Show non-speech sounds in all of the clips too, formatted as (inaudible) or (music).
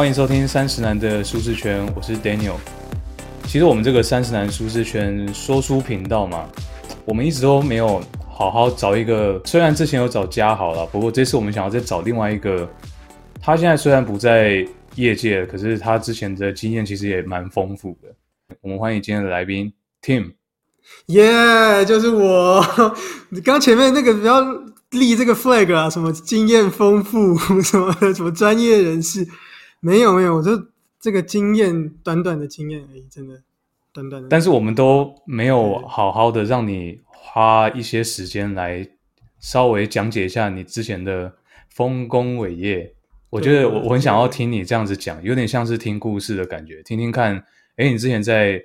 欢迎收听三十男的舒适圈，我是 Daniel。其实我们这个三十男舒适圈说书频道嘛，我们一直都没有好好找一个，虽然之前有找嘉豪了，不过这次我们想要再找另外一个。他现在虽然不在业界，可是他之前的经验其实也蛮丰富的。我们欢迎今天的来宾 Tim。耶，就是我。你 (laughs) 刚前面那个不要立这个 flag 啊，什么经验丰富，什么什么专业人士，没有没有，我就这个经验短短的经验而已，真的短短的。但是我们都没有好好的让你花一些时间来稍微讲解一下你之前的丰功伟业。我觉得我我很想要听你这样子讲，有点像是听故事的感觉，听听看。哎，你之前在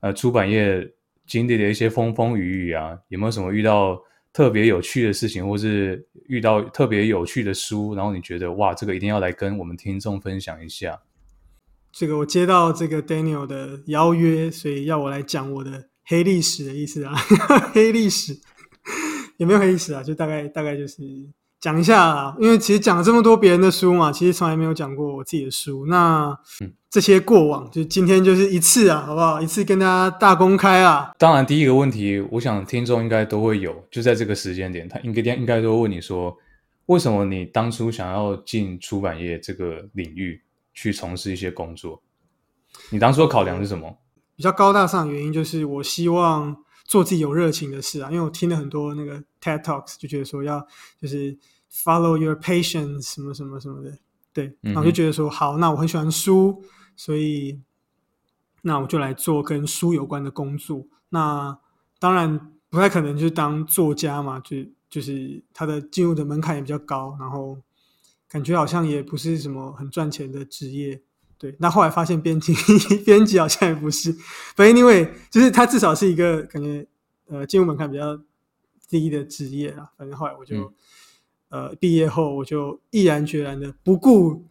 呃出版业。经历的一些风风雨雨啊，有没有什么遇到特别有趣的事情，或是遇到特别有趣的书，然后你觉得哇，这个一定要来跟我们听众分享一下？这个我接到这个 Daniel 的邀约，所以要我来讲我的黑历史的意思啊，(laughs) 黑历史 (laughs) 有没有黑历史啊？就大概大概就是讲一下啊，因为其实讲了这么多别人的书嘛，其实从来没有讲过我自己的书。那这些过往，就今天就是一次啊，好不好？一次跟大家大公开啊！当然，第一个问题，我想听众应该都会有，就在这个时间点，他应该应该都会问你说，为什么你当初想要进出版业这个领域去从事一些工作？你当初的考量是什么？比较高大上的原因就是我希望做自己有热情的事啊，因为我听了很多那个 TED Talks，就觉得说要就是 Follow your passion 什么什么什么的，对，然后就觉得说好，那我很喜欢书。所以，那我就来做跟书有关的工作。那当然不太可能就是当作家嘛，就就是他的进入的门槛也比较高，然后感觉好像也不是什么很赚钱的职业。对，那后来发现编辑 (laughs) 编辑好像也不是。But anyway，就是他至少是一个感觉呃进入门槛比较低的职业啦。反正后来我就呃毕业后我就毅然决然的不顾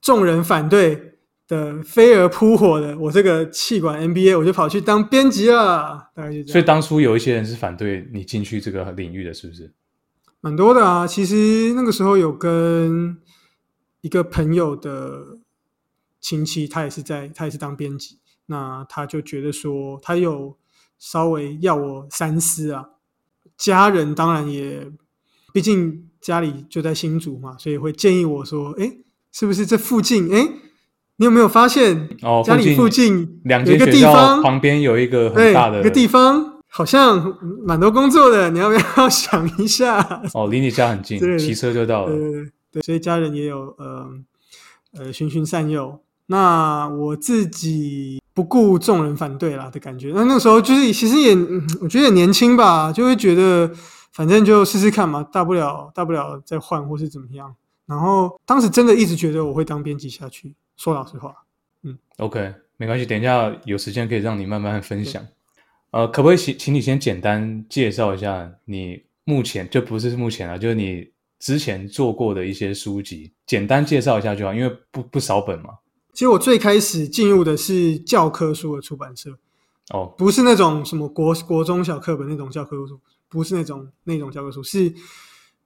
众人反对。的飞蛾扑火的，我这个气管 MBA，我就跑去当编辑了。大概就这样。所以当初有一些人是反对你进去这个领域的，是不是？蛮多的啊。其实那个时候有跟一个朋友的亲戚，他也是在，他也是当编辑。那他就觉得说，他有稍微要我三思啊。家人当然也，毕竟家里就在新竹嘛，所以会建议我说，哎，是不是这附近？哎。你有没有发现，哦，家里附近两个地方旁边有一个很大的一个地方，好像蛮多工作的。你要不要 (laughs) 想一下？哦，离你家很近，骑车就到了。对对，所以家人也有呃呃循循善诱。那我自己不顾众人反对啦的感觉。那那个时候就是其实也我觉得也年轻吧，就会觉得反正就试试看嘛，大不了大不了再换或是怎么样。然后当时真的一直觉得我会当编辑下去。说老实话，嗯，OK，没关系，等一下有时间可以让你慢慢分享。呃，可不可以请请你先简单介绍一下你目前就不是目前啊，就是你之前做过的一些书籍，简单介绍一下就好，因为不不少本嘛。其实我最开始进入的是教科书的出版社，哦，不是那种什么国国中小课本那种教科书，不是那种那种教科书，是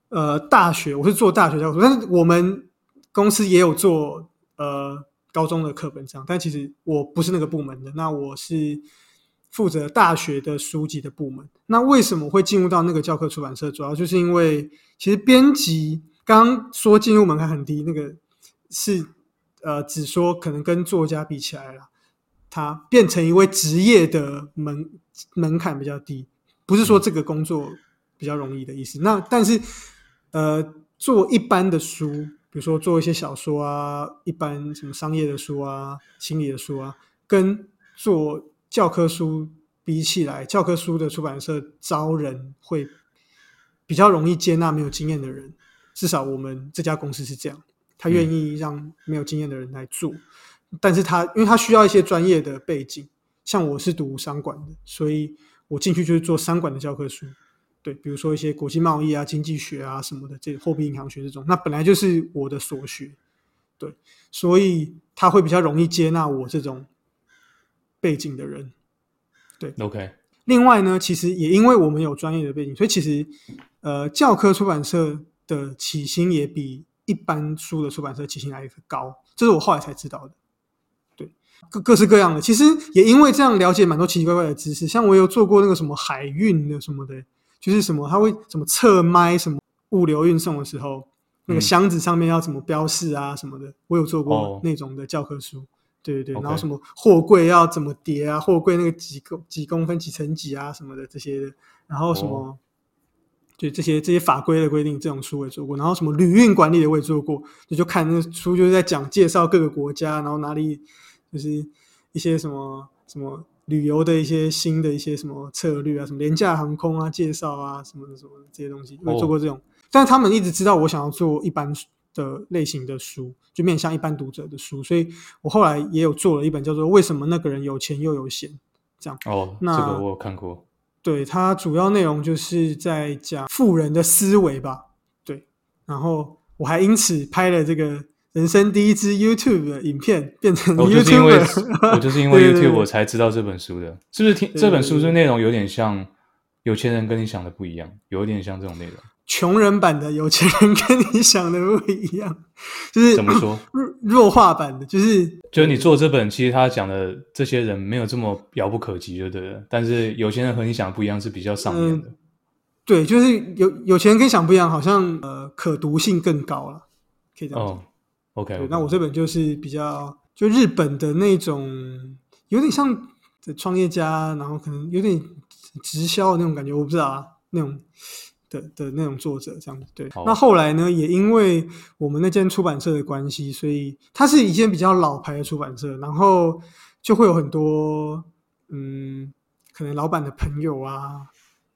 呃大学，我是做大学教科书，但是我们公司也有做。呃，高中的课本上，但其实我不是那个部门的，那我是负责大学的书籍的部门。那为什么会进入到那个教科出版社？主要就是因为，其实编辑刚说进入门槛很低，那个是呃，只说可能跟作家比起来了，他变成一位职业的门门槛比较低，不是说这个工作比较容易的意思。那但是呃，做一般的书。比如说做一些小说啊，一般什么商业的书啊、心理的书啊，跟做教科书比起来，教科书的出版社招人会比较容易接纳没有经验的人。至少我们这家公司是这样，他愿意让没有经验的人来做。但是他因为他需要一些专业的背景，像我是读商管的，所以我进去就是做商管的教科书。对，比如说一些国际贸易啊、经济学啊什么的，这货币银行学这种，那本来就是我的所学，对，所以他会比较容易接纳我这种背景的人。对，OK。另外呢，其实也因为我们有专业的背景，所以其实呃，教科出版社的起薪也比一般书的出版社起薪来高，这是我后来才知道的。对，各各式各样的，其实也因为这样了解蛮多奇奇怪怪的知识，像我有做过那个什么海运的什么的，就是什么他会什么侧麦什么物流运送的时候，那个箱子上面要怎么标示啊什么的，我有做过那种的教科书。对对对，然后什么货柜要怎么叠啊？货柜那个几公几公分几层几啊什么的这些的，然后什么，就这些这些法规的规定，这种书我也做过。然后什么旅运管理的我也做过，就就看那个书就是在讲介绍各个国家，然后哪里就是一些什么什么旅游的一些新的一些什么策略啊，什么廉价航空啊介绍啊什么什么这些东西，我也做过这种。但他们一直知道我想要做一般。的类型的书，就面向一般读者的书，所以我后来也有做了一本叫做《为什么那个人有钱又有闲》这样。哦，那这个我有看过。对，它主要内容就是在讲富人的思维吧。对，然后我还因此拍了这个人生第一支 YouTube 的影片，变成 YouTube。我就是因为 YouTube 我才知道这本书的，是不是？听这本书是内容有点像有钱人跟你想的不一样，有一点像这种内容。穷人版的有钱人跟你想的不一样，就是怎么说 (clears throat) 弱弱化版的，就是就是你做这本，其实他讲的这些人没有这么遥不可及，就对了。但是有钱人和你想的不一样，是比较上面的。对，就是有有钱人跟你想不一样，好像呃可读性更高了，可以这样讲。OK，那我这本就是比较就日本的那种，有点像的创业家，然后可能有点直销的那种感觉，我不知道啊，那种。的的那种作者这样子对，那后来呢，也因为我们那间出版社的关系，所以它是一间比较老牌的出版社，然后就会有很多嗯，可能老板的朋友啊，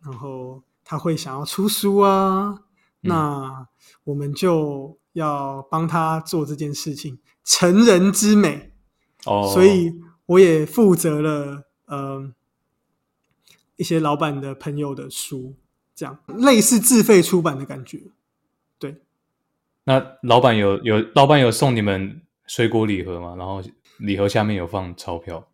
然后他会想要出书啊，那我们就要帮他做这件事情，成人之美哦，所以我也负责了呃一些老板的朋友的书。这样类似自费出版的感觉，对。那老板有有老板有送你们水果礼盒吗？然后礼盒下面有放钞票？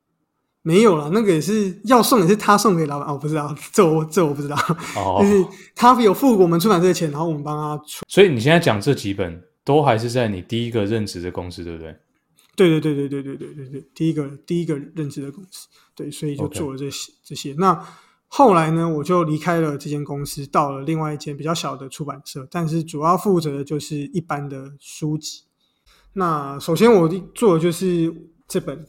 没有了，那个也是要送也是他送给老板哦，不知道 (laughs) 这我这我不知道，(laughs) 就是他有付我们出版社的钱，然后我们帮他出。所以你现在讲这几本都还是在你第一个任职的公司，对不对？对对对对对对对对对，第一个第一个任职的公司，对，所以就做了这些这些那。后来呢，我就离开了这间公司，到了另外一间比较小的出版社，但是主要负责的就是一般的书籍。那首先我做的就是这本《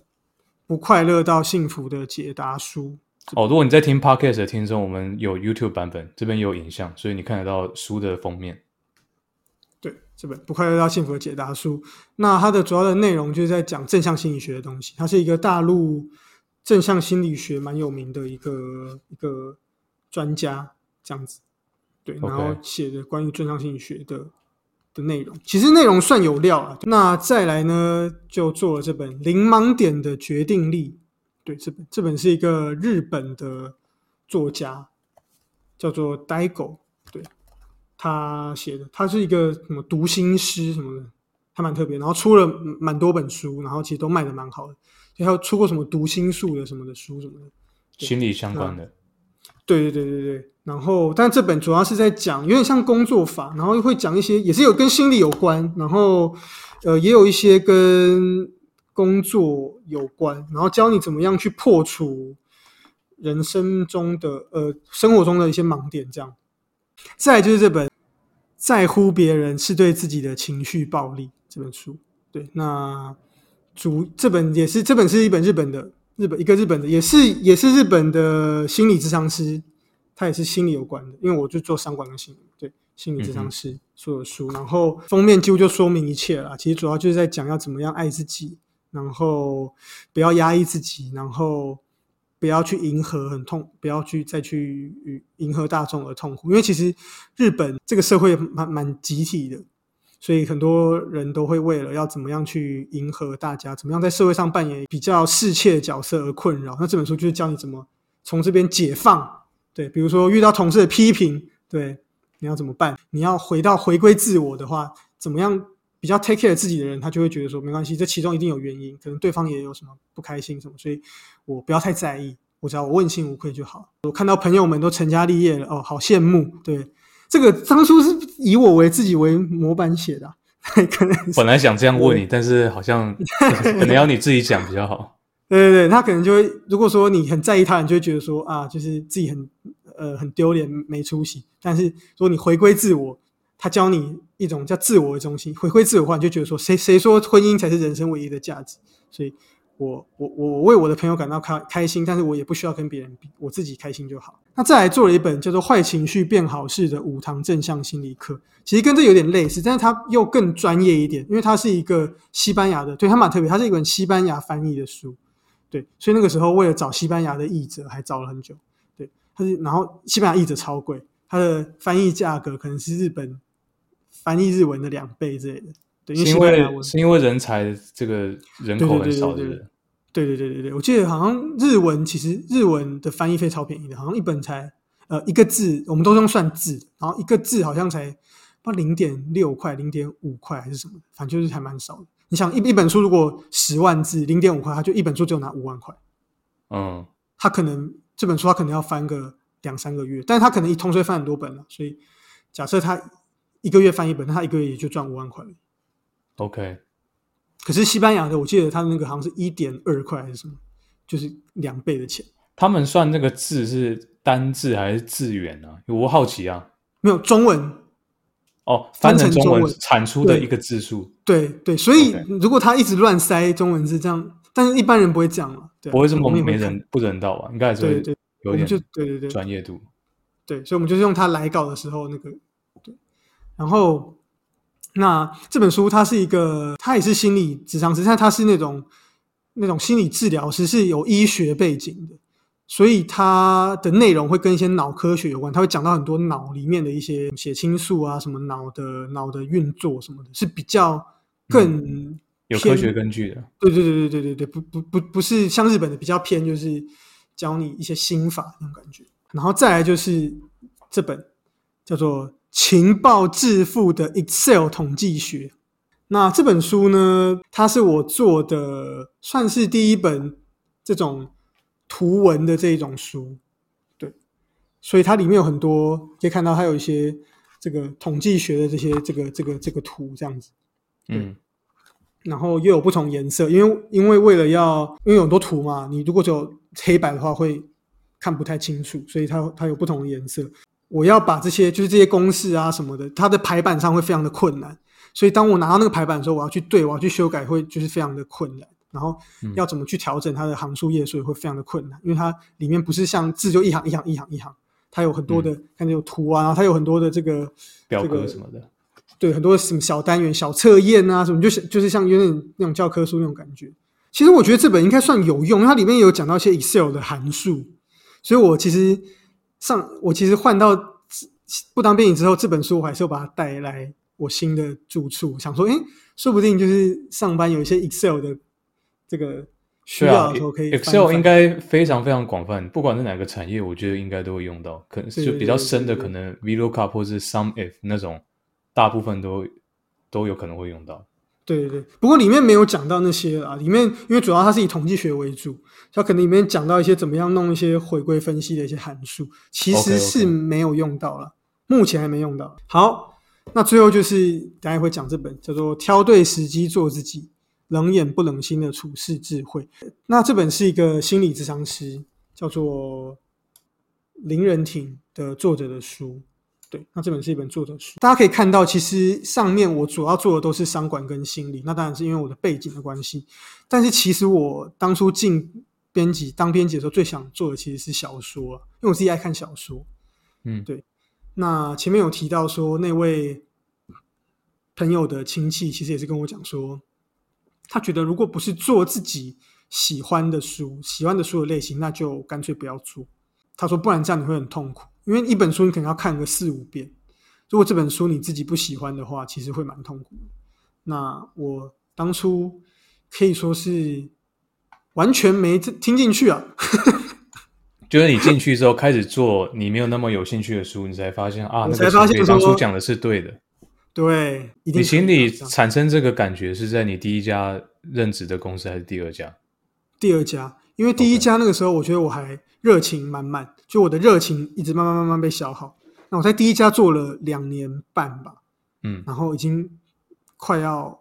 不快乐到幸福的解答书》。哦，如果你在听 Podcast 的听众，我们有 YouTube 版本，这边有影像，所以你看得到书的封面。对，这本《不快乐到幸福的解答书》，那它的主要的内容就是在讲正向心理学的东西，它是一个大陆。正向心理学蛮有名的一个一个专家，这样子，对，然后写的关于正向心理学的的内容，其实内容算有料啊。那再来呢，就做了这本《零盲点的决定力》，对，这本这本是一个日本的作家，叫做呆狗，对，他写的，他是一个什么读心师什么的，还蛮特别，然后出了蛮多本书，然后其实都卖的蛮好的。还有出过什么读心术的什么的书什么的，心理相关的。对对对对对。然后，但这本主要是在讲，有点像工作法，然后会讲一些，也是有跟心理有关，然后呃，也有一些跟工作有关，然后教你怎么样去破除人生中的呃生活中的一些盲点。这样，再就是这本在乎别人是对自己的情绪暴力这本书。对，那。主这本也是这本是一本日本的日本一个日本的也是也是日本的心理智商师，他也是心理有关的，因为我就做商管跟心理，对心理智商师所有书，然后封面几乎就说明一切了。其实主要就是在讲要怎么样爱自己，然后不要压抑自己，然后不要去迎合很痛，不要去再去迎合大众而痛苦，因为其实日本这个社会蛮蛮集体的。所以很多人都会为了要怎么样去迎合大家，怎么样在社会上扮演比较适切的角色而困扰。那这本书就是教你怎么从这边解放。对，比如说遇到同事的批评，对，你要怎么办？你要回到回归自我的话，怎么样比较 take care 自己的人，他就会觉得说没关系，这其中一定有原因，可能对方也有什么不开心什么，所以我不要太在意，我只要我问心无愧就好。我看到朋友们都成家立业了，哦，好羡慕，对。这个当初是以我为自己为模板写的，(laughs) 可能本来想这样问你，(laughs) 但是好像可能要你自己讲比较好。对对对，他可能就会，如果说你很在意他，你就会觉得说啊，就是自己很呃很丢脸、没出息。但是如果你回归自我，他教你一种叫自我为中心，回归自我的话，你就觉得说，谁谁说婚姻才是人生唯一的价值？所以我我我我为我的朋友感到开开心，但是我也不需要跟别人比，我自己开心就好。那再来做了一本叫做《坏情绪变好事》的五堂正向心理课，其实跟这有点类似，但是它又更专业一点，因为它是一个西班牙的，对它蛮特别，它是一本西班牙翻译的书。对，所以那个时候为了找西班牙的译者，还找了很久。对，他是然后西班牙译者超贵，他的翻译价格可能是日本翻译日文的两倍之类的。对，因为是因西班牙文为是因为人才这个人口很少，对对对对？对对对我记得好像日文其实日文的翻译费超便宜的，好像一本才呃一个字，我们都是用算字，然后一个字好像才零点六块、零点五块还是什么的，反正就是还蛮少的。你想一一本书如果十万字，零点五块，他就一本书只有拿五万块，嗯，他可能这本书他可能要翻个两三个月，但是他可能一同时会翻很多本了，所以假设他一个月翻一本，那他一个月也就赚五万块。OK，可是西班牙的，我记得他的那个好像是一点二块还是什么，就是两倍的钱。他们算那个字是单字还是字元啊？我好奇啊。没有中文，哦，翻成中文产出的一个字数，对对，所以如果他一直乱塞中文字这样，但是一般人不会这样嘛，对啊、不会这么没人不人道吧？应该还是会对对，我有们就点对对对专业度。对，所以我们就是用它来稿的时候那个对，然后那这本书它是一个，它也是心理智商师，但它是那种那种心理治疗师是有医学背景的，所以它的内容会跟一些脑科学有关，它会讲到很多脑里面的一些血清素啊，什么脑的脑的运作什么的，是比较更偏有科学根据的。对对对对对对对，不不不不是像日本的比较偏，就是教你一些心法那种感觉。然后再来就是这本叫做《情报致富的 Excel 统计学》。那这本书呢，它是我做的算是第一本这种图文的这一种书，对，所以它里面有很多可以看到，它有一些这个统计学的这些这个这个这个图这样子。嗯，然后又有不同颜色，因为因为为了要，因为有很多图嘛，你如果只有黑白的话会看不太清楚，所以它它有不同的颜色。我要把这些就是这些公式啊什么的，它的排版上会非常的困难，所以当我拿到那个排版的时候，我要去对，我要去修改，会就是非常的困难。然后要怎么去调整它的行数页数也会非常的困难，因为它里面不是像字就一行一行一行一行，它有很多的，看有图啊，然后它有很多的这个表格什么的。对，很多什么小单元、小测验啊，什么就是就是像有点那种教科书那种感觉。其实我觉得这本应该算有用，因为它里面有讲到一些 Excel 的函数，所以我其实上我其实换到不当编辑之后，这本书我还是要把它带来我新的住处，想说，诶，说不定就是上班有一些 Excel 的这个需要的时候可以，Excel 应该非常非常广泛，不管是哪个产业，我觉得应该都会用到。可能对就比较深的，可能 VLOOKUP 或是 SUMIF 那种，大部分都都有可能会用到。对对对，不过里面没有讲到那些啊，里面因为主要它是以统计学为主，它可能里面讲到一些怎么样弄一些回归分析的一些函数，其实是没有用到了目前还没用到。好，那最后就是等一下会讲这本叫做《挑对时机做自己，冷眼不冷心的处世智慧》。那这本是一个心理咨商师叫做林仁挺的作者的书。对，那这本是一本作者书，大家可以看到，其实上面我主要做的都是商管跟心理，那当然是因为我的背景的关系。但是其实我当初进编辑当编辑的时候，最想做的其实是小说啊，因为我自己爱看小说。嗯，对那前面有提到说，那位朋友的亲戚其实也是跟我讲说，他觉得如果不是做自己喜欢的书、喜欢的书的类型，那就干脆不要做。他说，不然这样你会很痛苦，因为一本书你可能要看个四五遍。如果这本书你自己不喜欢的话，其实会蛮痛苦的。那我当初可以说是完全没听进去啊。(laughs) 就是你进去之后开始做你没有那么有兴趣的书，你才发现啊，我那个才发现前辈当初讲的是对的。对，你心里产生这个感觉是在你第一家任职的公司还是第二家？第二家，因为第一家那个时候，我觉得我还热情满满，就我的热情一直慢慢慢慢被消耗。那我在第一家做了两年半吧，嗯然后已经快要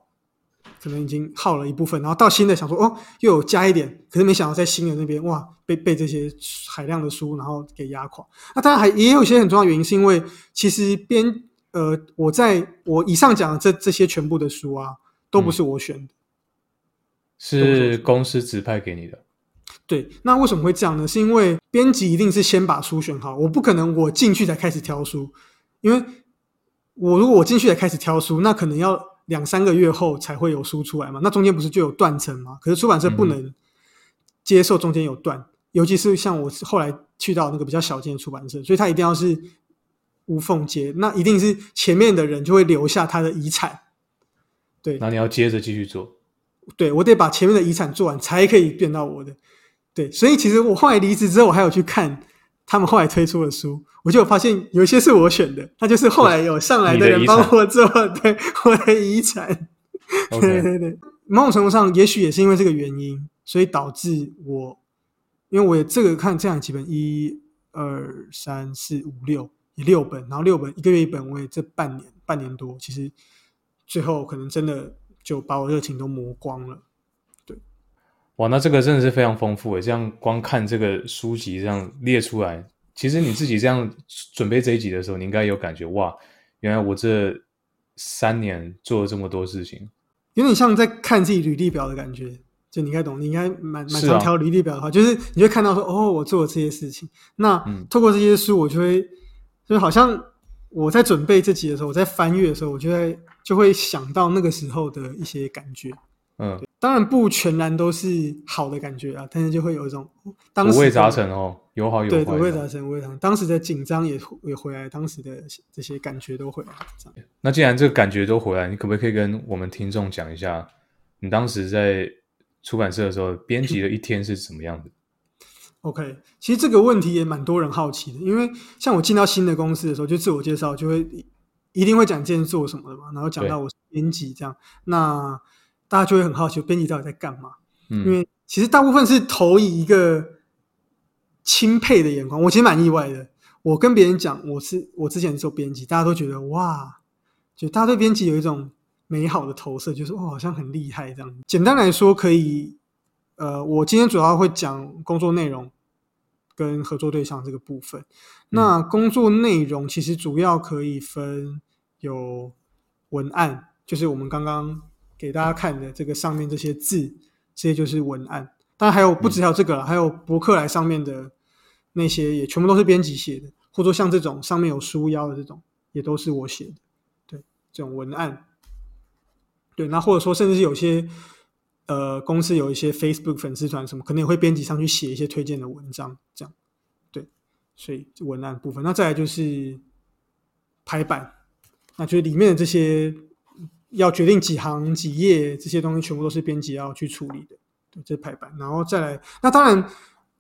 可能已经耗了一部分，然后到新的想说哦又有加一点，可是没想到在新的那边哇被被这些海量的书然后给压垮。那当然还也有一些很重要的原因，是因为其实编呃我在我以上讲的这这些全部的书啊，都不是我选的。是公司指派给你的。对，那为什么会这样呢？是因为编辑一定是先把书选好，我不可能我进去才开始挑书，因为我如果我进去才开始挑书，那可能要两三个月后才会有书出来嘛，那中间不是就有断层吗？可是出版社不能接受中间有断，尤其是像我后来去到那个比较小间的出版社，所以他一定要是无缝接，那一定是前面的人就会留下他的遗产，对，那你要接着继续做。对，我得把前面的遗产做完，才可以变到我的。对，所以其实我后来离职之后，我还有去看他们后来推出的书，我就发现有一些是我选的，那就是后来有上来 (laughs) 的人帮我做，对我的遗产。对对对，某种程度上，也许也是因为这个原因，所以导致我，因为我这个看这样几本，一、二、三、四、五、六，也六本，然后六本一个月一本，我也这半年半年多，其实最后可能真的。就把我热情都磨光了，对，哇，那这个真的是非常丰富诶！这样光看这个书籍这样列出来，其实你自己这样准备这一集的时候，你应该有感觉哇，原来我这三年做了这么多事情，有点像在看自己履历表的感觉。就你应该懂，你应该蛮蛮常调履历表的话，就是你会看到说，哦，我做了这些事情。那透过这些书，我就会就好像我在准备这集的时候，我在翻阅的时候，我就会。就会想到那个时候的一些感觉，嗯，当然不全然都是好的感觉啊，但是就会有一种五味杂陈哦，有好有坏，对，五味杂陈，五味杂陈。当时的紧张也也回来，当时的这些感觉都回来。那既然这个感觉都回来，你可不可以跟我们听众讲一下，你当时在出版社的时候，编辑的一天是什么样的？OK，其实这个问题也蛮多人好奇的，因为像我进到新的公司的时候，就自我介绍就会。一定会讲今天做什么的嘛，然后讲到我是编辑这样，那大家就会很好奇编辑到底在干嘛？嗯，因为其实大部分是投以一个钦佩的眼光，我其实蛮意外的。我跟别人讲我是我之前做编辑，大家都觉得哇，就大家对编辑有一种美好的投射，就是哦好像很厉害这样。简单来说，可以呃，我今天主要会讲工作内容。跟合作对象这个部分，那工作内容其实主要可以分有文案，就是我们刚刚给大家看的这个上面这些字，这些就是文案。当然还有不止还有这个了，还有博客来上面的那些也全部都是编辑写的，或者说像这种上面有书腰的这种，也都是我写的。对，这种文案。对，那或者说甚至是有些。呃，公司有一些 Facebook 粉丝团什么，可能也会编辑上去写一些推荐的文章，这样，对，所以文案部分，那再来就是排版，那就是里面的这些要决定几行几页这些东西，全部都是编辑要去处理的，对，这排版，然后再来，那当然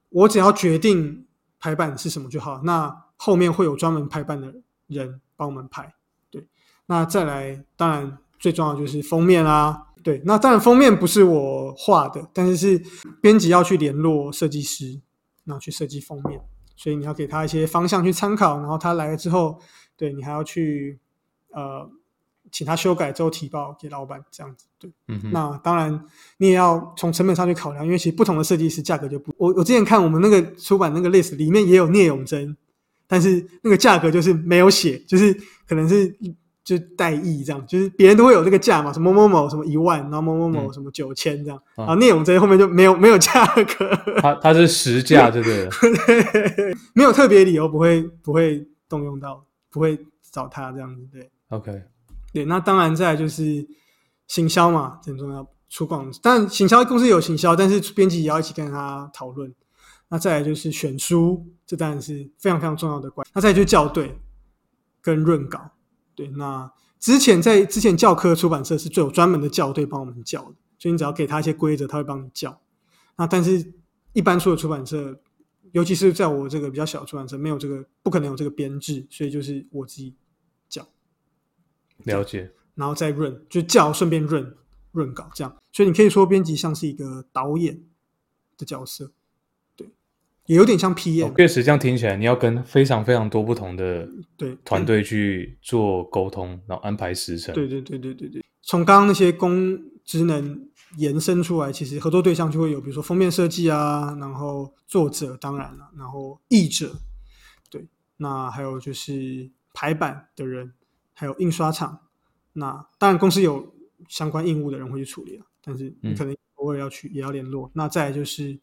我只要决定排版是什么就好，那后面会有专门排版的人帮我们排，对，那再来，当然最重要就是封面啦。对，那当然封面不是我画的，但是是编辑要去联络设计师，然后去设计封面，所以你要给他一些方向去参考，然后他来了之后，对你还要去呃请他修改之后提报给老板这样子。对，嗯，那当然你也要从成本上去考量，因为其实不同的设计师价格就不。我我之前看我们那个出版那个 list 里面也有聂永贞，但是那个价格就是没有写，就是可能是。就代意这样，就是别人都会有这个价嘛，什么某某某什么一万，然后某某某什么九千这样，然后聂永贞后面就没有没有价格，(laughs) 他他是实价，对不 (laughs) 对？没有特别理由不会不会动用到，不会找他这样子，对。OK，对，那当然再就是行销嘛，很重要，出广，但行销公司有行销，但是编辑也要一起跟他讨论。那再来就是选书，这当然是非常非常重要的关。那再就校对跟润稿。对，那之前在之前教科出版社是最有专门的校对帮我们校的，所以你只要给他一些规则，他会帮你校。那但是一般出的出版社，尤其是在我这个比较小的出版社，没有这个，不可能有这个编制，所以就是我自己校。了解，然后再润，就校顺便润润稿这样。所以你可以说编辑像是一个导演的角色。也有点像 PM，确实这样听起来，你要跟非常非常多不同的对团队去做沟通，然后安排时程。对对对对对对，从刚刚那些工职能延伸出来，其实合作对象就会有，比如说封面设计啊，然后作者当然了，然后译者，对，那还有就是排版的人，还有印刷厂。那当然公司有相关应务的人会去处理了，但是你可能偶尔要去也要联络。那再就是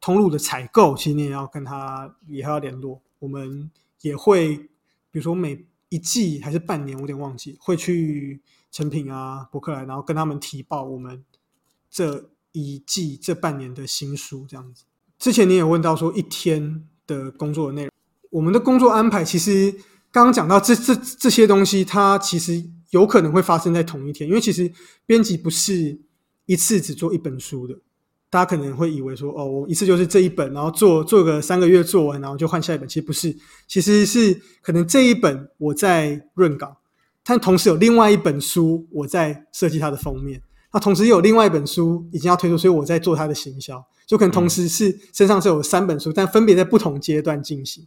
通路的采购，其实你也要跟他也要联络。我们也会，比如说每一季还是半年，我有点忘记，会去成品啊、博客来，然后跟他们提报我们这一季、这半年的新书这样子。之前你也问到说一天的工作内容，我们的工作安排其实刚刚讲到这这这些东西，它其实有可能会发生在同一天，因为其实编辑不是一次只做一本书的。大家可能会以为说，哦，我一次就是这一本，然后做做个三个月做完，然后就换下一本。其实不是，其实是可能这一本我在润稿，但同时有另外一本书我在设计它的封面，那同时有另外一本书已经要推出，所以我在做它的行销，就可能同时是身上是有三本书，但分别在不同阶段进行。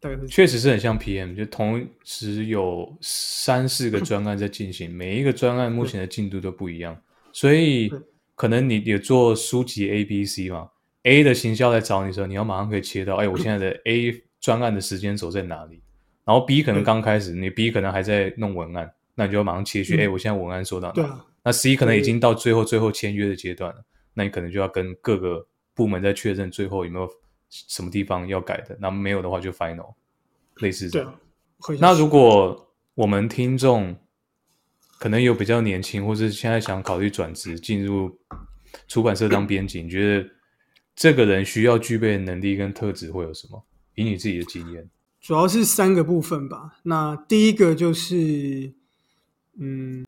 大概是确实是很像 PM，就同时有三四个专案在进行，每一个专案目前的进度都不一样，所以。可能你有做书籍 A、B、C 嘛？A 的行销来找你的时候，你要马上可以切到，哎，我现在的 A 专案的时间轴在哪里？然后 B 可能刚开始，你 B 可能还在弄文案，那你就要马上切去，哎，我现在文案做到哪？那 C 可能已经到最后最后签约的阶段了，那你可能就要跟各个部门在确认最后有没有什么地方要改的，那没有的话就 Final，类似这样。那如果我们听众。可能有比较年轻，或是现在想考虑转职进入出版社当编辑，你觉得这个人需要具备的能力跟特质会有什么？以你自己的经验，主要是三个部分吧。那第一个就是，嗯，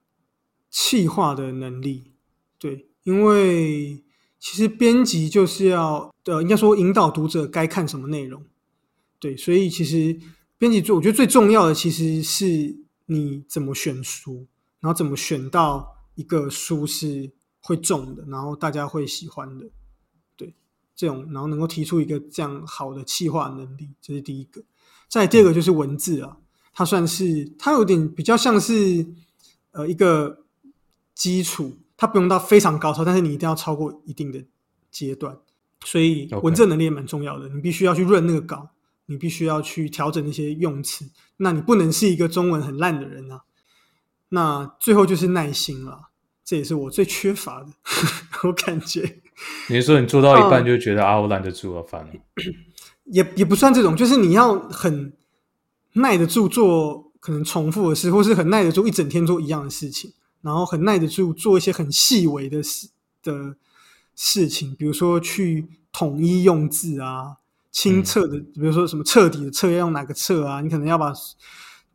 气化的能力。对，因为其实编辑就是要，呃，应该说引导读者该看什么内容。对，所以其实编辑做，我觉得最重要的其实是你怎么选书。然后怎么选到一个书是会中的，然后大家会喜欢的，对这种，然后能够提出一个这样好的企划能力，这是第一个。再第二个就是文字啊，它算是它有点比较像是呃一个基础，它不用到非常高超，但是你一定要超过一定的阶段，所以文字能力也蛮重要的。你必须要去润那个稿，你必须要去调整那些用词，那你不能是一个中文很烂的人啊。那最后就是耐心了，这也是我最缺乏的。(laughs) 我感觉，你是说你做到一半就觉得啊，我懒得做了，烦了？(clears throat) 也也不算这种，就是你要很耐得住做可能重复的事，或是很耐得住一整天做一样的事情，然后很耐得住做一些很细微的事的事情，比如说去统一用字啊，清澈的，比如说什么彻底的彻要用哪个彻啊，你可能要把。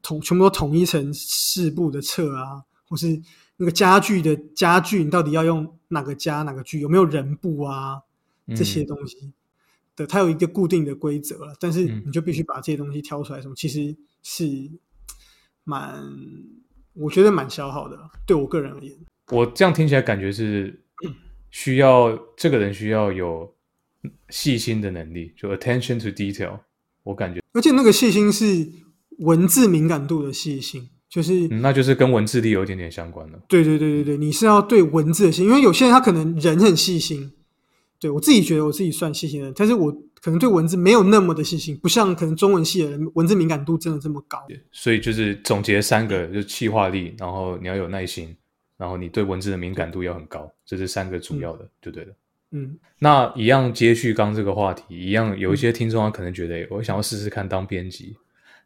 统全部都统一成四部的册啊，或是那个家具的家具，你到底要用哪个家哪个具？有没有人部啊？这些东西的，它有一个固定的规则了，但是你就必须把这些东西挑出来。什么其实是蛮，我觉得蛮消耗的，对我个人而言。我这样听起来感觉是 (clears throat) 需要这个人需要有细心的能力，就 attention to detail。我感觉，而且那个细心是。文字敏感度的细心，就是那就是跟文字力有一点点相关的。对对对对对，你是要对文字的细，因为有些人他可能人很细心，对我自己觉得我自己算细心的，但是我可能对文字没有那么的细心，不像可能中文系的人文字敏感度真的这么高。所以就是总结三个，就是气化力，然后你要有耐心，然后你对文字的敏感度要很高，这是三个主要的，就对了。嗯，那一样接续刚这个话题，一样有一些听众他可能觉得，我想要试试看当编辑。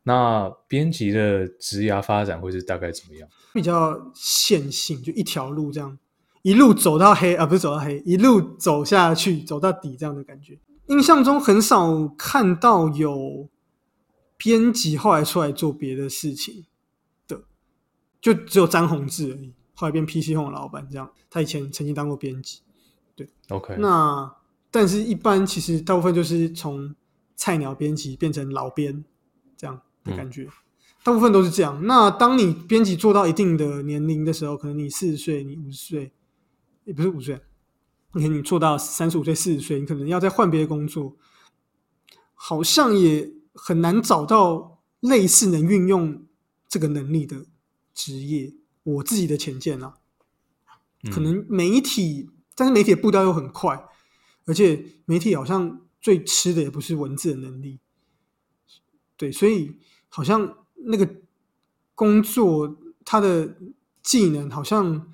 那编辑的职涯发展会是大概怎么样？比较线性，就一条路这样，一路走到黑啊，不是走到黑，一路走下去，走到底这样的感觉。印象中很少看到有编辑后来出来做别的事情的，就只有张宏志而已，后来变 PC Home 老板这样。他以前曾经当过编辑，对，OK。那但是一般其实大部分就是从菜鸟编辑变成老编这样。的感觉，大部分都是这样。那当你编辑做到一定的年龄的时候，可能你四十岁，你五十岁，也不是五十岁，你看你做到三十五岁、四十岁，你可能要再换别的工作，好像也很难找到类似能运用这个能力的职业。我自己的浅见啊，可能媒体，但是媒体的步调又很快，而且媒体好像最吃的也不是文字的能力，对，所以好像那个工作他的技能好像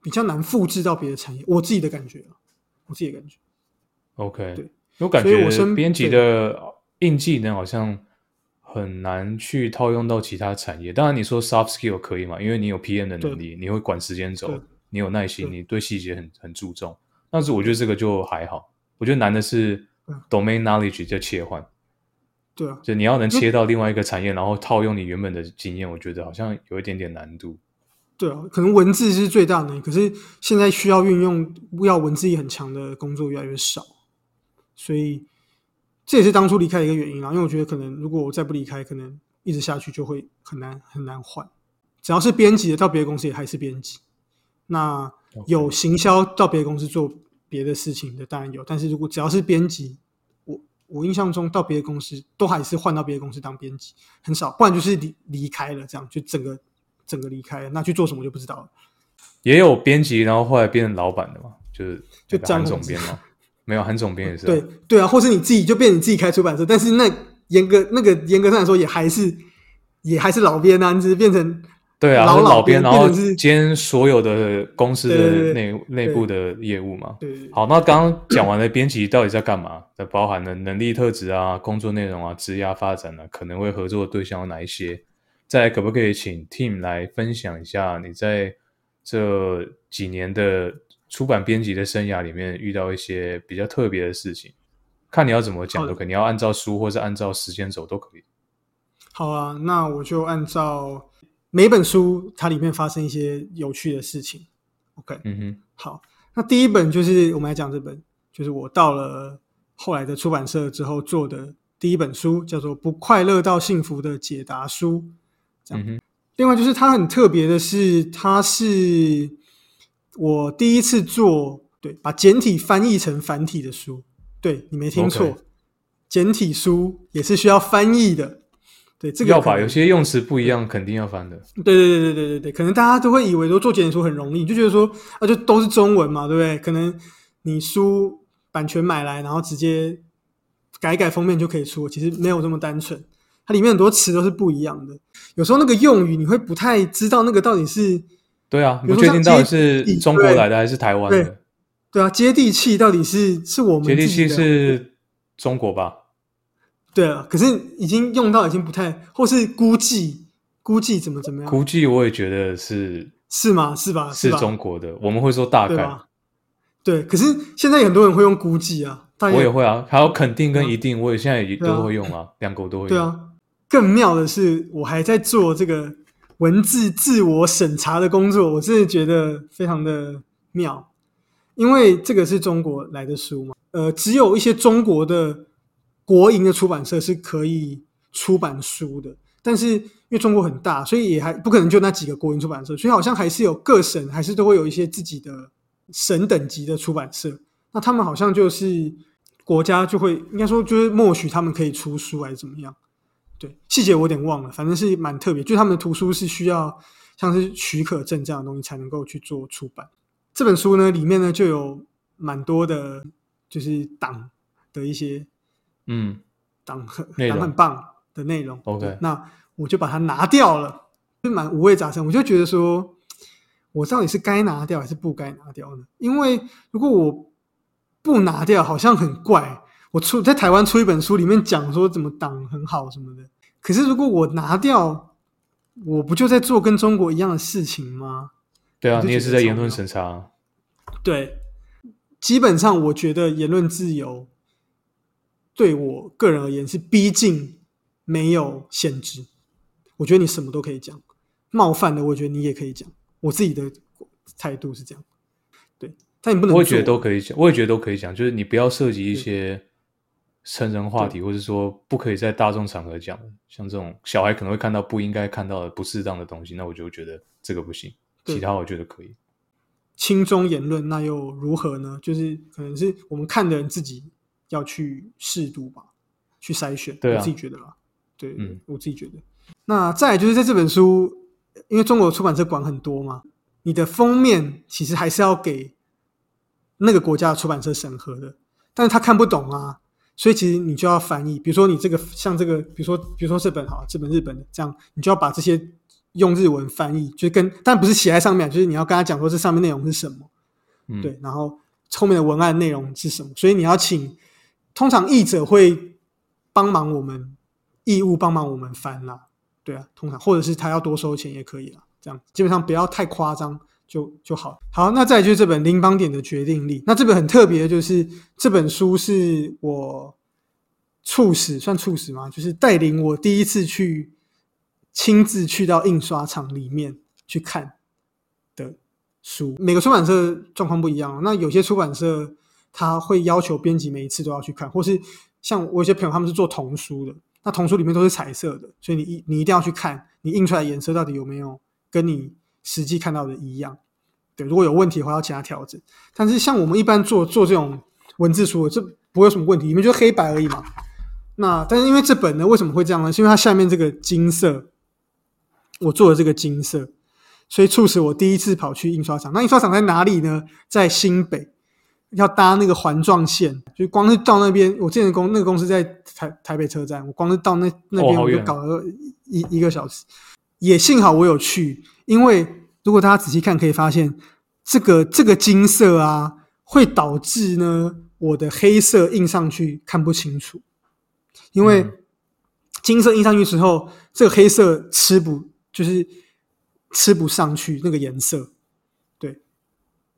比较难复制到别的产业，我自己的感觉啊，我自己的感觉。OK，对，我感觉编辑的硬技能好像很难去套用到其他产业。当然，你说 soft skill 可以嘛？因为你有 PM 的能力，你会管时间轴，你有耐心，对你对细节很很注重。但是我觉得这个就还好，我觉得难的是 domain knowledge 的切换，对啊，就你要能切到另外一个产业，然后套用你原本的经验，我觉得好像有一点点难度。对啊，可能文字是最大的，可是现在需要运用要文字力很强的工作越来越少，所以这也是当初离开的一个原因啊。因为我觉得可能如果我再不离开，可能一直下去就会很难很难换。只要是编辑的，到别的公司也还是编辑。那有行销到别的公司做别的事情的，当然有。但是如果只要是编辑，我我印象中到别的公司都还是换到别的公司当编辑，很少，不然就是离离开了，这样就整个整个离开了。那去做什么就不知道了。也有编辑，然后后来变成老板的嘛，就是就张总编嘛，没有韩总编也是啊、对对啊，或是你自己就变你自己开出版社，但是那严格那个严格上来说，也还是也还是老编啊，你只是变成对啊，是老老编，然后兼所有的公司的内内部的业务嘛。对对好，那刚刚讲完了编辑到底在干嘛，那包含了能力特质啊、工作内容啊、职业发展啊，可能会合作的对象有哪一些？再，可不可以请 Team 来分享一下你在这几年的出版编辑的生涯里面遇到一些比较特别的事情？看你要怎么讲都可以，你要按照书或是按照时间走都可以。好啊，那我就按照每本书它里面发生一些有趣的事情。OK，嗯哼，好，那第一本就是我们来讲这本，就是我到了后来的出版社之后做的第一本书，叫做《不快乐到幸福的解答书》。这样嗯，另外就是它很特别的是，它是我第一次做对把简体翻译成繁体的书。对你没听错简体书也是需要翻译的。对，这个要吧，可能有些用词不一样，肯定要翻的。对对对对对对对，可能大家都会以为说做简体书很容易，就觉得说啊，就都是中文嘛，对不对？可能你书版权买来，然后直接改一改封面就可以出，其实没有这么单纯。它里面很多词都是不一样的，有时候那个用语你会不太知道那个到底是对啊，你不确定到底是中国来的还是台湾对的。对啊，接地气到底是是我们接地气是中国吧？对啊，可是已经用到已经不太，或是估计估计怎么怎么样，估计我也觉得是是吗？是吧？是？中国的，我们会说大概，对可是现在很多人会用估计啊，我也会啊，还有肯定跟一定，我也现在也都会用啊，两个我都会用。对啊，更妙的是，我还在做这个文字自我审查的工作，我真的觉得非常的妙，因为这个是中国来的书嘛，呃，只有一些中国的国营的出版社是可以出版书的，但是因为中国很大，所以也还不可能就那几个国营出版社，所以好像还是有各省还是都会有一些自己的省等级的出版社，那他们好像就是国家就会应该说就是默许他们可以出书还是怎么样。对，细节我有点忘了，反正是蛮特别，就他们的图书是需要像是许可证这样的东西才能够去做出版。这本书呢，里面呢就有蛮多的，就是党的一些嗯党很党很棒的内容。，OK，那我就把它拿掉了，就蛮五味杂陈。我就觉得说，我到底是该拿掉还是不该拿掉呢？因为如果我不拿掉，好像很怪。我出在台湾出一本书，里面讲说怎么党很好什么的。可是如果我拿掉，我不就在做跟中国一样的事情吗？对啊，你也是在言论审查，对，基本上我觉得言论自由对我个人而言是逼近没有限制。我觉得你什么都可以讲，冒犯的我觉得你也可以讲。我自己的态度是这样，对，但你不能我也觉得都可以讲，我也觉得都可以讲，就是你不要涉及一些成人话题，或者说不可以在大众场合讲，像这种小孩可能会看到不应该看到的不适当的东西，那我就觉得这个不行，其他我觉得可以。轻中言论，那又如何呢？就是可能是我们看的人自己要去适度吧，去筛选。对啊我自己觉得啦，对，嗯我自己觉得。那再来就是在这本书，因为中国出版社管很多嘛，你的封面其实还是要给那个国家的出版社审核的，但是他看不懂啊，所以其实你就要翻译。比如说你这个像这个，比如说比如说这本好，这本日本的这样，你就要把这些用日文翻译，就跟但不是写在上面，就是你要跟他讲说这上面内容是什么，嗯，对，然后后面的文案内容是什么，所以你要请，通常译者会帮忙我们义务帮忙我们翻啦，对啊，通常或者是他要多收钱也可以啦，这样基本上不要太夸张就就好。好，那再来就是这本《林邦点的决定力》，那这本很特别就是这本书是我促使算促使吗？就是带领我第一次去亲自去到印刷厂里面去看的书。每个出版社状况不一样，那有些出版社他会要求编辑每一次都要去看，或是像我有些朋友他们是做童书的，那童书里面都是彩色的，所以你一你一定要去看，你印出来颜色到底有没有跟你实际看到的一样。对，如果有问题的话要其他调整。但是像我们一般做做这种文字书，这不会有什么问题，里面就黑白而已嘛。那但是因为这本呢，为什么会这样呢？是因为它下面这个金色，我做的这个金色，所以促使我第一次跑去印刷厂。那印刷厂在哪里呢？在新北，要搭那个环状线，就光是到那边，我之前公那个公司在台台北车站，我光是到那那边我就搞了一一个小时。也幸好我有去，因为如果大家仔细看，可以发现这个这个金色啊，会导致呢我的黑色印上去看不清楚，因为嗯。金色印上去之后，这个黑色吃不就是吃不上去那个颜色，对。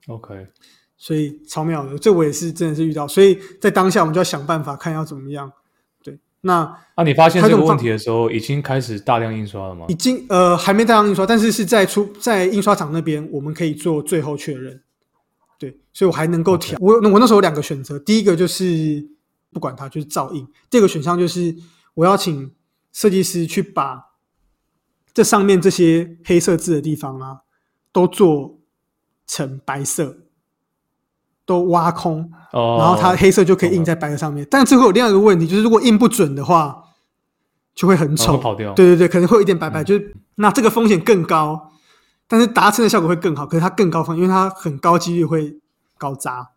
OK，所以超妙的。这我也是真的是遇到，所以在当下我们就要想办法看要怎么样。对，那那、你发现这个问题的时候，已经开始大量印刷了吗已？经呃还没大量印刷，但是是在出在印刷厂那边，我们可以做最后确认。对，所以我还能够调。我那我那时候有两个选择，第一个就是不管它，就是照印；第二个选项就是我要请设计师去把这上面这些黑色字的地方啊，都做成白色，都挖空，哦，然后它黑色就可以印在白的上面。但最后有另外一个问题，就是如果印不准的话，就会很丑，哦跑掉对对对，可能会有一点白白，嗯就是那这个风险更高，但是达成的效果会更好。可是它更高风险，因为它很高几率会搞砸，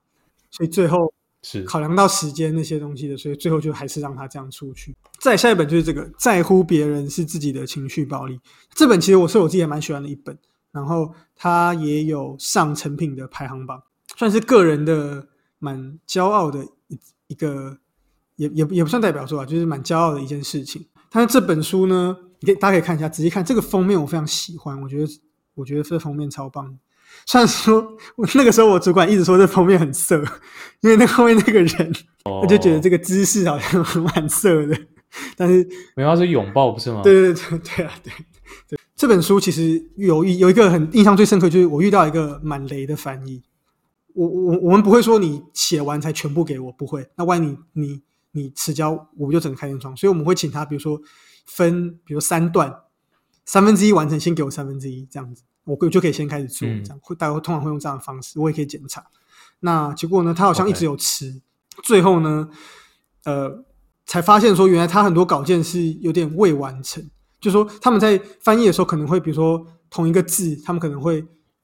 所以最后是考量到时间那些东西的，所以最后就还是让它这样出去。再下一本就是这个，在乎别人是自己的情绪暴力。这本其实我是我自己也蛮喜欢的一本，然后它也有上成品的排行榜，算是个人的蛮骄傲的一一个，也也也不算代表作啊，就是蛮骄傲的一件事情。但是这本书呢，你可以大家可以看一下，仔细看这个封面，我非常喜欢，我觉得我觉得这封面超棒。虽然说 (laughs) 我那个时候我主管一直说这封面很色，因为那后面那个人，哦我就觉得这个姿势好像蛮色的，但是没有，它是拥抱不是吗？对对对对啊，对对。这本书其实有一有一个很印象最深刻，就是我遇到一个蛮雷的翻译。我我我们不会说你写完才全部给我，不会。那万一你你你迟交，我们就整个开天窗。所以我们会请他，比如说分，比如三段，三分之一完成，先给我三分之一这样子，我我就可以先开始做，嗯这样会大家会通常会用这样的方式，我也可以检查。那结果呢，他好像一直有迟最后呢，呃，才发现说原来他很多稿件是有点未完成，就说他们在翻译的时候可能会，比如说同一个字，他们可能会，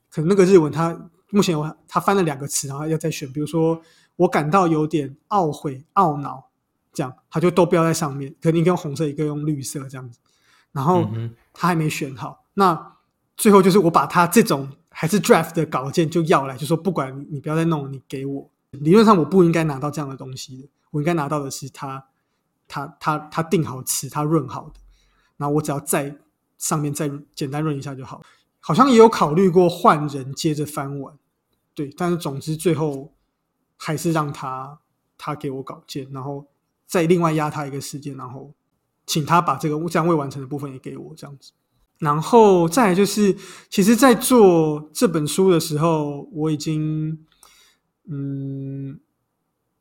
可能那个日文他目前我他翻了两个词，然后要再选，比如说我感到有点懊悔、懊恼，这样他就都标在上面，可能一个用红色，一个用绿色这样子，然后嗯他还没选好，那最后就是我把他这种还是 draft 的稿件就要来，就说不管你你不要再弄了，你给我。理论上我不应该拿到这样的东西的，我应该拿到的是他他他他定好词，他润好的，然后我只要在上面再简单润一下就好。好像也有考虑过换人接着翻完，对，但是总之最后还是让他他给我稿件，然后再另外压他一个时间，然后请他把这个这样未完成的部分也给我这样子。然后再来就是，其实，在做这本书的时候，我已经嗯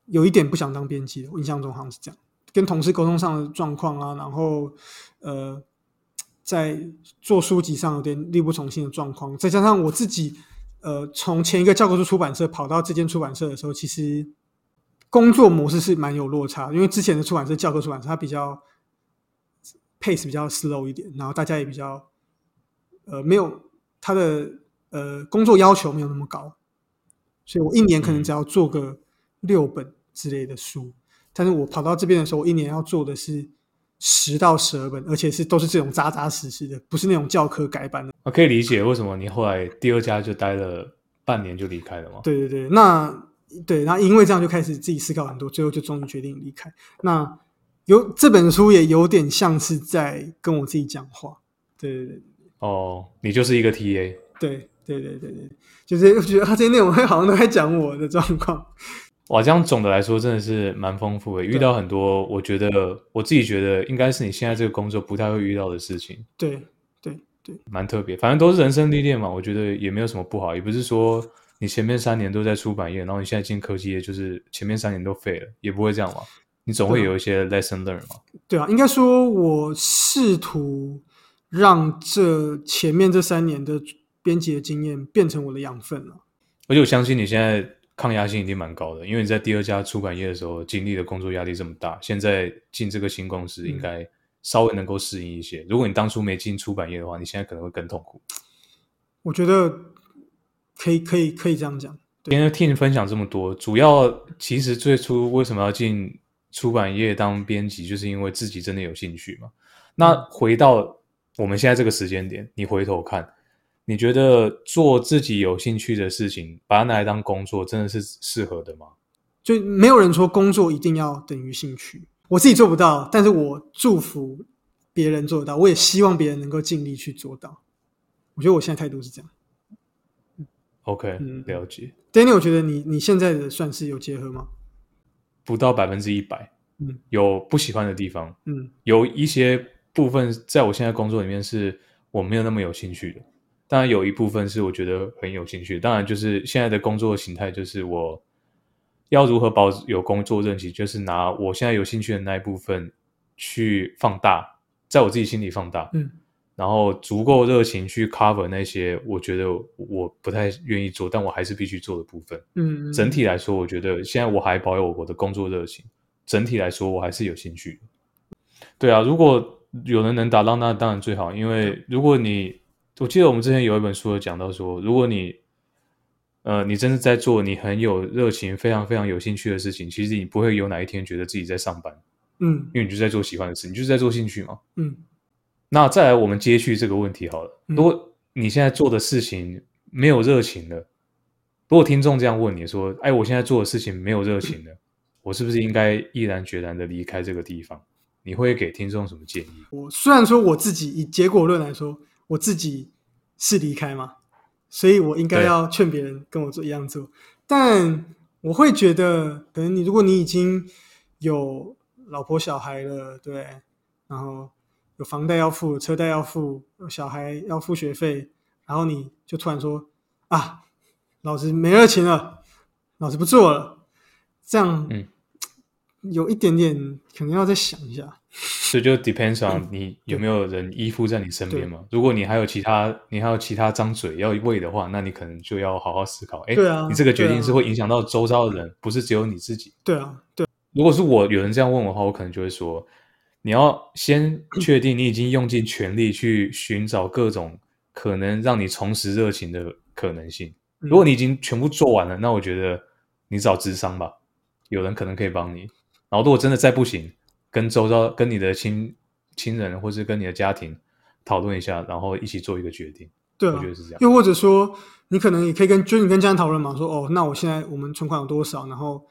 有一点不想当编辑了。我印象中好像是这样，跟同事沟通上的状况啊，然后呃，在做书籍上有点力不从心的状况，再加上我自己呃从前一个教科书出版社跑到这间出版社的时候，其实工作模式是蛮有落差，因为之前的出版社教科出版社它比较 pace 比较 slow 一点，然后大家也比较呃没有它的呃工作要求没有那么高，所以我一年可能只要做个六本之类的书，但是我跑到这边的时候，我一年要做的是十到十二本，而且是都是这种扎扎实实的，不是那种教科改版的。我可以理解为什么你后来第二家就待了半年就离开了吗？对对对，那对，那因为这样就开始自己思考很多，最后就终于决定离开。那有这本书也有点像是在跟我自己讲话，对对对哦，你就是一个 TA，对对对对对，就是我觉得他这些内容会好像都在讲我的状况。哇，这样总的来说真的是蛮丰富的，遇到很多我觉得我自己觉得应该是你现在这个工作不太会遇到的事情，对对对，蛮特别。反正都是人生历练嘛，我觉得也没有什么不好，也不是说你前面三年都在出版业，然后你现在进科技业，就是前面三年都废了，也不会这样嘛。你总会有一些 lesson learn 嘛。对啊，应该说我试图让这前面这三年的编辑的经验变成我的养分了。而且我相信你现在抗压性一定蛮高的，因为你在第二家出版业的时候经历的工作压力这么大，现在进这个新公司应该稍微能够适应一些。如果你当初没进出版业的话，你现在可能会更痛苦。我觉得可以，可以，可以这样讲。今天听你分享这么多，主要其实最初为什么要进出版业当编辑，就是因为自己真的有兴趣嘛。那回到我们现在这个时间点，你回头看，你觉得做自己有兴趣的事情，把它拿来当工作，真的是适合的吗？就没有人说工作一定要等于兴趣，我自己做不到，但是我祝福别人做得到，我也希望别人能够尽力去做到。我觉得我现在态度是这样。OK，嗯了解，Danny，我觉得你你现在的算是有结合吗？不到百分之一百，嗯有不喜欢的地方，嗯有一些部分在我现在工作里面是我没有那么有兴趣的，当然有一部分是我觉得很有兴趣。当然就是现在的工作形态，就是我要如何保有工作热情，就是拿我现在有兴趣的那一部分去放大，在我自己心里放大，嗯然后足够热情去 cover 那些我觉得我不太愿意做，但我还是必须做的部分。嗯，整体来说，我觉得现在我还保有我的工作热情。整体来说，我还是有兴趣的。对啊，如果有人能达到，那当然最好。因为如果你，我记得我们之前有一本书有讲到说，如果你，呃，你真的在做你很有热情、非常非常有兴趣的事情，其实你不会有哪一天觉得自己在上班，嗯因为你就在做喜欢的事，你就是在做兴趣嘛。嗯那再来，我们接续这个问题好了。嗯如果你现在做的事情没有热情了，如果听众这样问你说：“哎，我现在做的事情没有热情了，我是不是应该毅然决然的离开这个地方？”你会给听众什么建议？我虽然说我自己以结果论来说，我自己是离开嘛，所以我应该要劝别人跟我做一样做，但我会觉得，可能你如果你已经有老婆小孩了，对，然后有房贷要付，车贷要付，有小孩要付学费，然后你就突然说啊，老子没热情了，老子不做了，这样，嗯，有一点点可能要再想一下。所以就 depends on 你有没有人依附在你身边嘛。如果你还有其他，你还有其他张嘴要喂的话，那你可能就要好好思考。哎，对啊你这个决定是会影响到周遭的人，不是只有你自己。对啊，对，如果是我有人这样问我的话，我可能就会说，你要先确定你已经用尽全力去寻找各种可能让你重拾热情的可能性。嗯如果你已经全部做完了，那我觉得你找智商吧，有人可能可以帮你。然后如果真的再不行，跟周遭、跟你的亲亲人或是跟你的家庭讨论一下，然后一起做一个决定。对啊我觉，得是这样。又或者说，你可能也可以跟，就是你跟家人讨论嘛，说哦，那我现在我们存款有多少，然后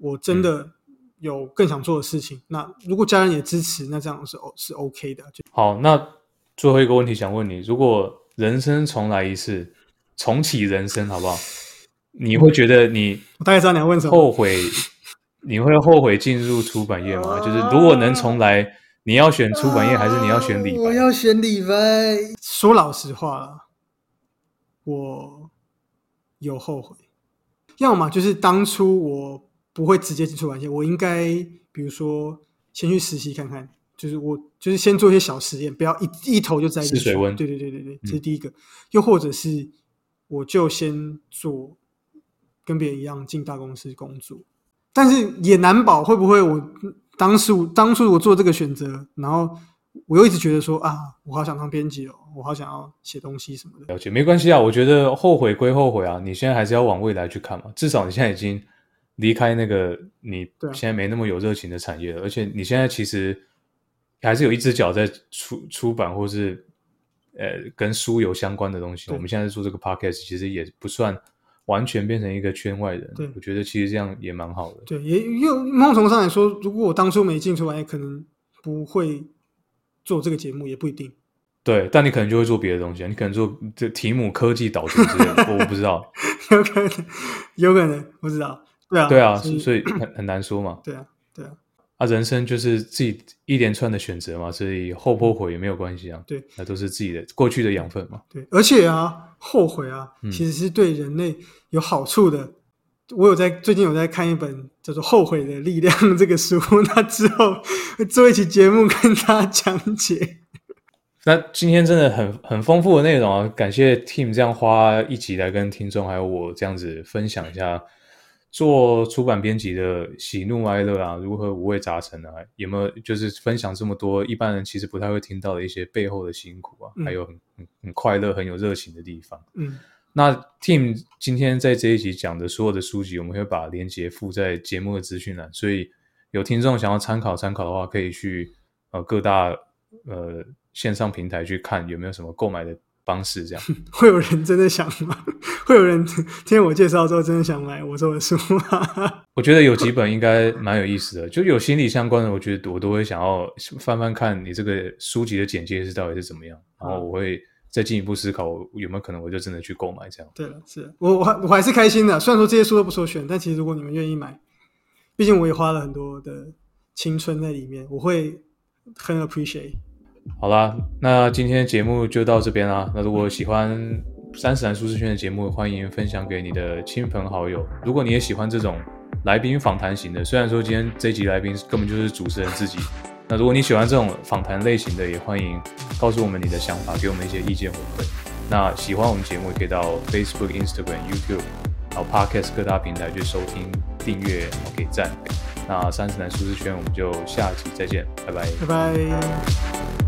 我真的有更想做的事情，那如果家人也支持，那这样是 O 是 OK 的。就好，那最后一个问题想问你：如果人生重来一次，重启人生，好不好？你会觉得你我大概知道你要问什么。后悔，你会后悔进入出版业吗？就是如果能重来，你要选出版业还是你要选李白？我要选李白。说老实话了，我有后悔，要么就是当初我不会直接进出版业，我应该比如说先去实习看看，就是我就是先做一些小实验，不要一一头就栽进去。水温对对对对对，这是第一个。又或者是我就先做跟别人一样进大公司工作，但是也难保会不会我当时当初我做这个选择，然后我又一直觉得说啊，我好想当编辑哦，我好想要写东西什么的。了解，没关系啊。我觉得后悔归后悔啊，你现在还是要往未来去看嘛。至少你现在已经离开那个你现在没那么有热情的产业了，而且你现在其实还是有一只脚在出出版或是呃跟书有相关的东西。我们现在做这个 podcast，其实也不算完全变成一个圈外人。对我觉得其实这样也蛮好的。对，也又某种程度上来说，如果我当初没进出版业，可能不会做这个节目，也不一定。对，但你可能就会做别的东西啊，你可能做这题目科技导读之类的，我我不知道。(laughs) 有可能，有可能，不知道。对啊，对啊，所以所以很很难说嘛。对啊，对啊，啊，人生就是自己一连串的选择嘛，所以后不后悔也没有关系啊。对，那都是自己的过去的养分嘛。对，而且啊，后悔啊，嗯其实是对人类有好处的。我有在最近有在看一本叫做《后悔的力量》(laughs) 这个书，那之后做一期节目跟大家讲解。那今天真的很很丰富的内容啊，感谢 Team 这样花一集来跟听众还有我这样子分享一下做出版编辑的喜怒哀乐啊，如何五味杂陈啊，有没有就是分享这么多一般人其实不太会听到的一些背后的辛苦啊，嗯还有很很很快乐、很有热情的地方。嗯，那 Team 今天在这一集讲的所有的书籍，我们会把链接附在节目的资讯栏，所以有听众想要参考参考的话，可以去呃各大呃线上平台去看有没有什么购买的方式，这样。(laughs) 会有人真的想吗？(laughs) 会有人听我介绍之后真的想买我做的书吗？(laughs) 我觉得有几本应该蛮有意思的，就有心理相关的，我觉得我都会想要翻翻看你这个书籍的简介是到底是怎么样，然后我会再进一步思考有没有可能我就真的去购买这样。对了，是我我还我还是开心的。虽然说这些书都不是我选，但其实如果你们愿意买，毕竟我也花了很多的青春在里面，我会很 appreciate。好啦，那今天节目就到这边啦。那如果喜欢三十男舒适圈的节目，欢迎分享给你的亲朋好友。如果你也喜欢这种来宾访谈型的，虽然说今天这集来宾根本就是主持人自己，那如果你喜欢这种访谈类型的，也欢迎告诉我们你的想法，给我们一些意见回馈。那喜欢我们节目，也可以到 Facebook、Instagram、YouTube，然后 Podcast 各大平台去收听、订阅，然后给赞。那三十男舒适圈，我们就下集再见，拜拜。拜拜。